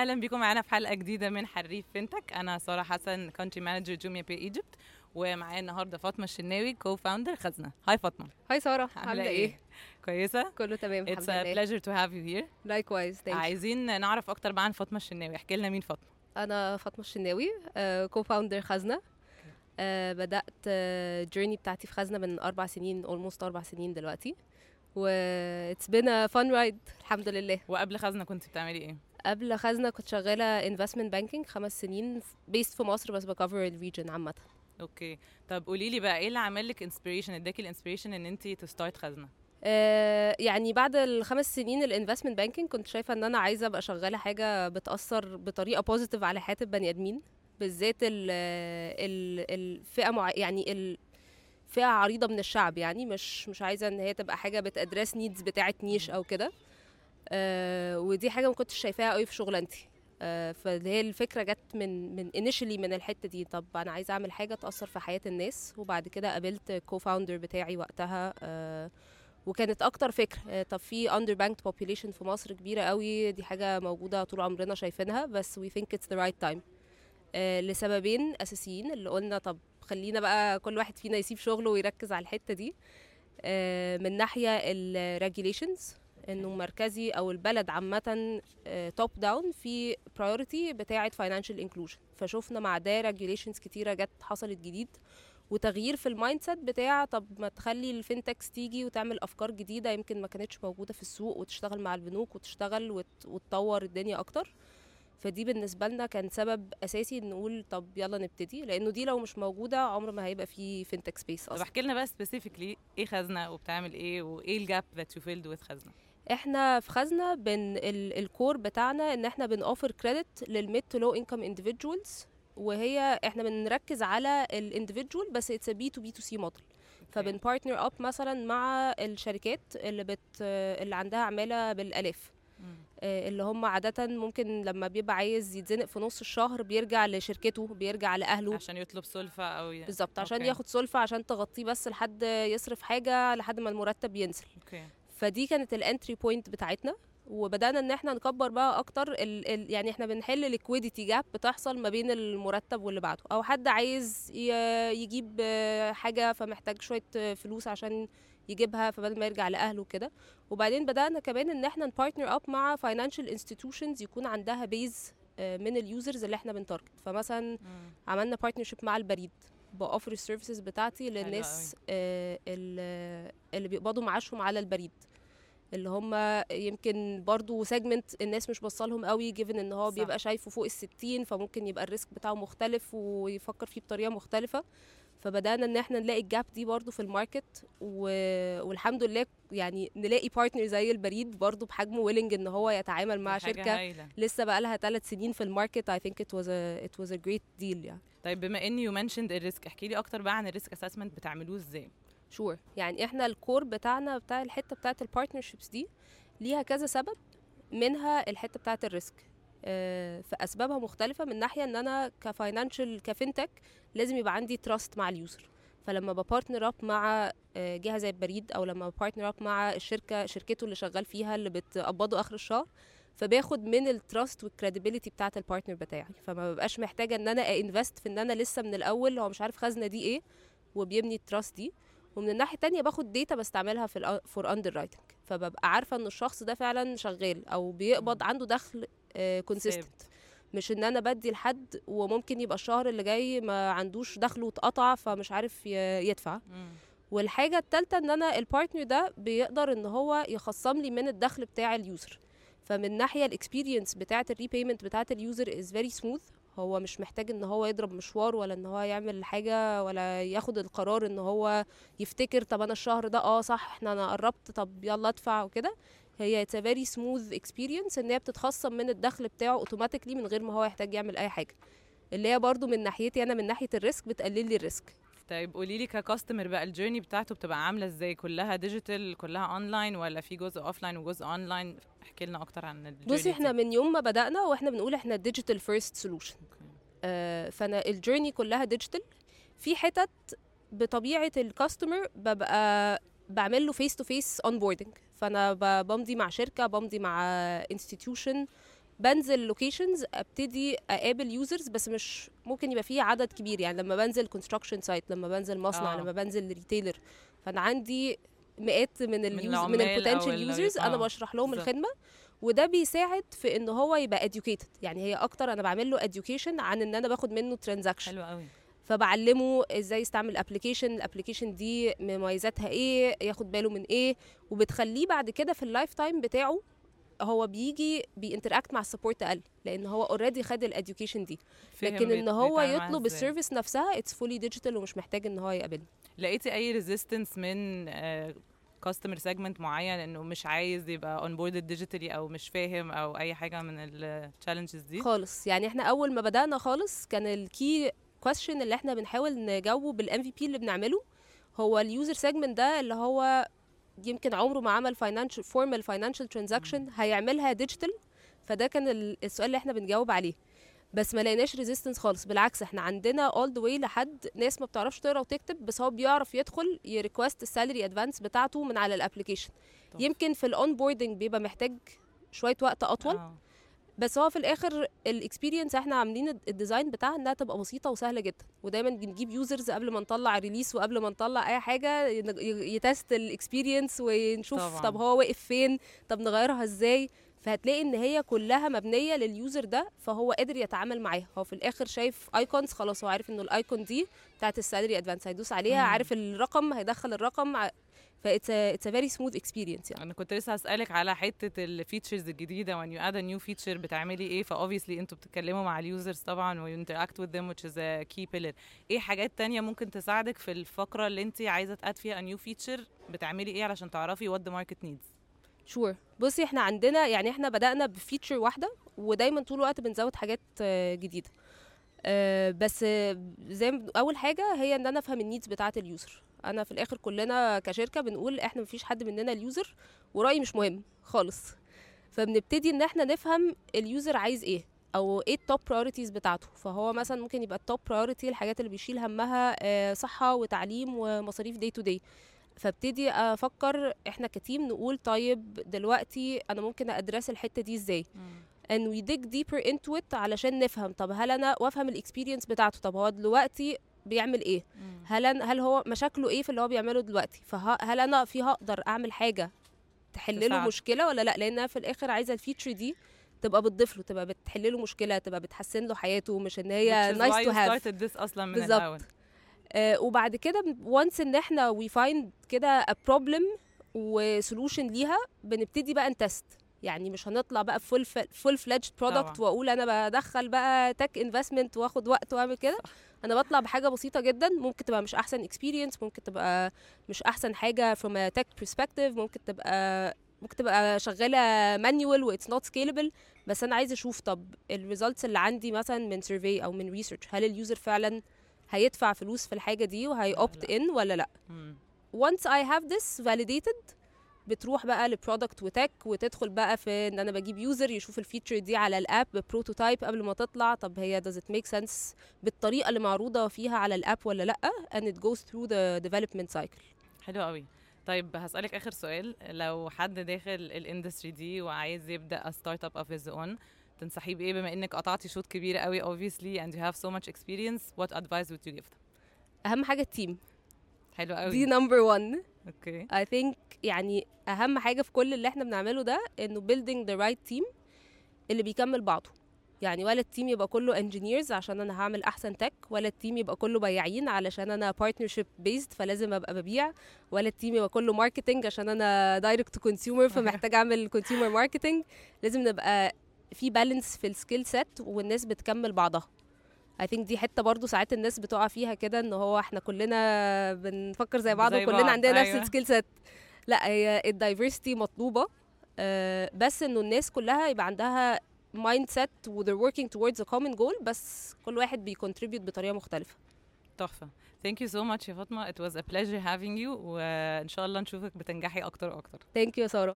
أهلا بيكم معانا في حلقة جديدة من حريف fintech. أنا سارة حسن country manager جوميا Pay Egypt ومعايا النهارده فاطمة الشناوي co-founder خزنة. Hi فاطمة. Hi سارة عاملة إيه؟ كويسة؟ كله تمام الحمد لله. It's a pleasure to have you here. Likewise thank عايزين نعرف أكتر بقى عن فاطمة الشناوي. احكي لنا مين فاطمة. أنا فاطمة الشناوي co-founder خزنة. آه، بدأت ال journey بتاعتي في خزنة من أربع سنين almost أربع سنين دلوقتي. و It's been a fun ride الحمد لله. وقبل خزنة كنت بتعملي إيه؟ قبل خزنة كنت شغالة investment banking خمس سنين based في مصر بس بـ cover الـ region عامة. okay. طب قولي لي بقى إيه اللي عمل لك inspiration اداكي الـ inspiration إن انت ت start خزنة؟ آه، يعني بعد الخمس سنين الـ investment banking كنت شايفة إن أنا عايزة أبقى شغالة حاجة بتأثر بطريقة positive على حياة البني آدمين بالذات ال ال الفئه مع يعني ال فئة عريضة من الشعب يعني مش مش عايزة إن هي تبقى حاجة بت address needs بتاعة niche أو كده. ودي حاجة ما كنتش شايفاها قوي في شغلانتي آه فاللي هي الفكرة جت من من initially من الحتة دي. طب أنا عايزة أعمل حاجة تأثر في حياة الناس. وبعد كده قابلت co-founder بتاعي وقتها. آه وكانت أكتر فكرة. آه، طب في underbanked population في مصر كبيرة قوي. دي حاجة موجودة طول عمرنا شايفينها. بس think it's the right time. آه، لسببين أساسيين. اللي قلنا طب خلينا بقى كل واحد فينا يسيب شغله ويركز على الحتة دي. آه، من ناحية الريجيليشنز إنه مركزي أو البلد عامة top down في priority بتاعة financial inclusion فشفنا مع ده regulations كتيرة جت حصلت جديد. وتغيير في الـ mindset بتاع طب ما تخلي الـ fintechs تيجي وتعمل أفكار جديدة يمكن ما كانتش موجودة في السوق وتشتغل مع البنوك وتشتغل وت... وتطور الدنيا أكتر. فدي بالنسبة لنا كان سبب أساسي نقول طب يلا نبتدي لأنه دي لو مش موجودة عمر ما هيبقى في fintech space طب أصلا. احكي لنا بقى specifically إيه خزنة وبتعمل إيه وإيه الـ gap that you filled with خزنة؟ إحنا في خزنة بن ال... الـ core بتاعنا ان إحنا بنوفر credit لل mid to low income individuals وهي إحنا بنركز على الـ individual بس اتس بي تو بي تو سي موديل فبن partner up مثلا مع الشركات اللي بت اللي عندها عمالة بالالاف آه، اللي هم عادة ممكن لما بيبقى عايز يتزنق في نص الشهر بيرجع لشركته بيرجع لأهله. عشان يطلب سلفة أو ي... بالظبط عشان okay. ياخد سلفة عشان تغطيه بس لحد يصرف حاجة لحد ما المرتب ينزل. okay. فدي كانت الـ entry point بتاعتنا وبدأنا إن إحنا نكبر بقى أكتر ال ال يعني إحنا بنحل liquidity gap بتحصل ما بين المرتب واللي بعده. أو حد عايز يجيب آه، حاجة فمحتاج شوية آه، فلوس عشان يجيبها فبدل ما يرجع لأهله كده وبعدين بدأنا كمان إن إحنا ن partner up مع financial institutions يكون عندها base من الـ users اللي إحنا بن target فمثلا. عملنا partnership مع البريد ب offer الـ services بتاعتي للناس آه، ال- اللي بيقبضوا معاشهم على البريد. اللي هم يمكن برضو segment الناس مش بصلهم قوي given إن هو صح. بيبقى شايفه فوق الستين فممكن يبقى الـ risk بتاعه مختلف ويفكر فيه بطريقة مختلفة فبدأنا إن إحنا نلاقي الـ gap دي برضو في الـ market و... والحمد لله يعني نلاقي partner زي البريد برضو بحجمه willing إن هو يتعامل مع شركة هايلة. لسه بقى لها ثلاث سنين في الـ market I think it was a it was a great deal يعني طيب بما إن يو منشند الريسك احكي لي أكتر بقى عن الريسك اسسمنت بتعملوه إزاي sure يعني إحنا الـ core بتاعنا بتاع الحتة بتاعت الـ partnerships دي ليها كذا سبب منها الحتة بتاعت الـ risk. آه، فاسبابها مختلفة من ناحية إن أنا ك financial ك fintech لازم يبقى عندي trust مع الـ user فلما ب partner up مع آه، جهة زي البريد أو لما ب partner up مع الشركة شركته اللي شغال فيها اللي بتقبضه آخر الشهر فباخد من الـ trust وال credibility بتاعت الـ partner بتاعي. فما ببقاش محتاجة إن أنا invest في إن أنا لسه من الأول هو مش عارف خزنة دي إيه وبيبني الـ trust دي. ومن الناحية التانية باخد data بستعملها في for underwriting فببقى عارفة إن الشخص ده فعلا شغال أو بيقبض عنده دخل consistent ثابت. مش إن أنا بدي لحد وممكن يبقى الشهر اللي جاي ما عندوش دخل واتقطع فمش عارف يدفع. والحاجة الثالثه إن أنا الـ partner ده بيقدر إن هو يخصم لي من الدخل بتاع الـ user فمن ناحية الـ experience بتاعة الـ repayment بتاعة اليوزر از فيري سموث هو مش محتاج إن هو يضرب مشوار ولا إن هو يعمل حاجة ولا ياخد القرار إن هو يفتكر طب أنا الشهر ده آه صح إحنا أنا قربت طب يلا أدفع وكده. هي it's very smooth experience إن هي بتتخصم من الدخل بتاعه automatically من غير ما هو يحتاج يعمل أي حاجة. اللي هي برضو من ناحيتي أنا من ناحية الـ risk بتقلل لي الـ risk طيب قولي لي ك customer بقى الـ journey بتاعته بتبقى عاملة إزاي؟ كلها digital كلها اونلاين ولا في جزء offline وجزء اونلاين احكي لنا أكتر عن الـ journey بصي إحنا من يوم ما بدأنا وإحنا بنقول إحنا digital first solution فأنا الـ journey كلها digital في حتت بطبيعة الـ customer ببقى بعمل له face to face onboarding فانا بمضي مع شركة بمضي مع institution بنزل locations أبتدي أقابل users بس مش ممكن يبقى فيه عدد كبير. يعني لما بنزل construction site لما بنزل مصنع آه. لما بنزل retailer فأنا عندي مئات من الـ use من الـ potential ال- users أنا آه، بشرح لهم. الخدمة وده بيساعد في إن هو يبقى educated. يعني هي أكتر أنا بعمل له education عن إن أنا باخد منه transaction حلو قوي. فبعلمه إزاي يستعمل الـ application الـ application دي مميزاتها إيه ياخد باله من إيه وبتخليه بعد كده في الـ lifetime بتاعه هو بيجي بي interact مع الـ support أقل لأن هو already خد الـ education دي. لكن إن هو يطلب. الـ service نفسها it's fully digital ومش محتاج إن هو يقابلني لقيتي أي resistance من customer segment معين إنه مش عايز يبقى onboard digitally أو مش فاهم أو أي حاجة من الـ challenges دي؟ خالص. يعني إحنا أول ما بدأنا خالص كان ال key question اللي إحنا بنحاول نجاوبه بال MVP اللي بنعمله هو ال user segment ده اللي هو يمكن عمره ما عمل financial formal financial transaction هيعملها digital فده كان ال- السؤال اللي إحنا بنجاوب عليه. بس ما لقيناش resistance خالص. بالعكس إحنا عندنا all the way لحد ناس ما بتعرفش تقرا وتكتب بس هو بيعرف يدخل ي request ال salary advance بتاعته من على ال application. يمكن في ال onboarding بيبقى محتاج شوية وقت أطول. آه. بس هو في الآخر ال experience إحنا عاملين الد- ال design بتاعها إنها تبقى بسيطة وسهلة جدا ودايما بنجيب users قبل ما نطلع release وقبل ما نطلع أي حاجة ي test ال experience ونشوف طبعاً. طب هو واقف فين طب نغيرها إزاي فهتلاقي إن هي كلها مبنية لل user ده فهو قادر يتعامل معاها هو في الآخر شايف icons خلاص هو عارف إنه ال icon دي بتاعت ال salary advance هيدوس عليها مم. عارف الرقم هيدخل الرقم ف it's it's a very smooth experience يعني. أنا كنت لسه هسألك على حتة ال features الجديدة when you add a new feature بتعملي إيه؟ ف obviously أنتوا بتتكلموا مع ال users طبعا و you interact with them which is a key pillar. إيه حاجات تانية ممكن تساعدك في الفقرة اللي انت عايزة ت add فيها a new feature بتعملي إيه علشان تعرفي what the market needs sure بصي إحنا عندنا يعني إحنا بدأنا ب feature واحدة ودايما طول الوقت بنزود حاجات آه، جديدة. آه، بس آه، زي أول حاجة هي إن أنا أفهم ال needs بتاعة ال user أنا في الآخر كلنا كشركة بنقول إحنا مفيش حد مننا ال user ورأيي مش مهم خالص. فبنبتدي ان إحنا نفهم ال user عايز إيه أو إيه ال top priorities بتاعته. فهو مثلا ممكن يبقى ال top priority الحاجات اللي بيشيل همها آه، صحة وتعليم ومصاريف day to day فابتدي أفكر إحنا ك team نقول طيب دلوقتي أنا ممكن ادرس الحتة دي إزاي؟ and we dig deeper into it علشان نفهم طب هل أنا وافهم ال experience بتاعته؟ طب هو دلوقتي بيعمل إيه؟ هل أنا هل هو مشاكله إيه في اللي هو بيعمله دلوقتي؟ فهل أنا في هقدر أعمل حاجة تحل له. مشكلة ولا لأ؟ لأن في الآخر عايزة ال feature دي تبقى بتضيف له تبقى بتحل له مشكلة تبقى بتحسن له حياته مش إن هي nice to have أصلا من بالظبط. الأول. آه، وبعد كده وانس إن إحنا وي فايند كده a problem و solution ليها بنبتدي بقى ن test يعني مش هنطلع بقى full full-fledged product. وأقول أنا بدخل بقى tech investment وآخد وقت وأعمل كده. أنا بطلع بحاجة بسيطة جدا ممكن تبقى مش أحسن experience ممكن تبقى مش أحسن حاجة from a tech perspective ممكن تبقى ممكن تبقى شغالة manual و it's not scalable بس أنا عايزه أشوف طب ال results اللي عندي مثلا من survey أو من research هل ال user فعلا هيدفع فلوس في الحاجة دي وهي ولا opt لأ. in ولا لأ؟ once I have this validated بتروح بقى ل product و tech وتدخل بقى في إن أنا بجيب user يشوف ال feature دي على ال app ب prototype قبل ما تطلع. طب هي does it make sense بالطريقة اللي معروضة فيها على ال app ولا لأ؟ and it goes through the development cycle. حلو قوي. طيب هسألك آخر سؤال. لو حد داخل ال industry دي وعايز يبدأ startup of his own تنصحيه بإيه؟ بما إنك قطعتي شوط كبير قوي obviously and you have so much experience what advice would you give them أهم حاجة ال team حلو دي قوي number one. okay. I think يعني أهم حاجة في كل اللي إحنا بنعمله ده إنه building the right team اللي بيكمل بعضه. يعني ولا ال team يبقى كله engineers عشان أنا هعمل أحسن tech ولا ال team يبقى كله بياعين علشان أنا partnership based فلازم أبقى ببيع ولا ال team يبقى كله marketing عشان أنا direct to consumer فمحتاج أعمل consumer marketing. لازم نبقى في balance في ال skill set والناس بتكمل بعضها. I think دي حتة برضو ساعات الناس بتقع فيها كده إن هو إحنا كلنا بنفكر زي بعض زي وكلنا بعض، عندنا نفس أيوة. ال skill set لا هي ال diversity مطلوبة آه، بس إنه الناس كلها يبقى عندها mindset و they're working towards a common goal بس كل واحد بي contribute بطريقة مختلفة. تحفة. Thank you so much يا فاطمة. It was a pleasure having you وإن شاء الله نشوفك بتنجحي أكتر وأكتر. thank you يا سارة.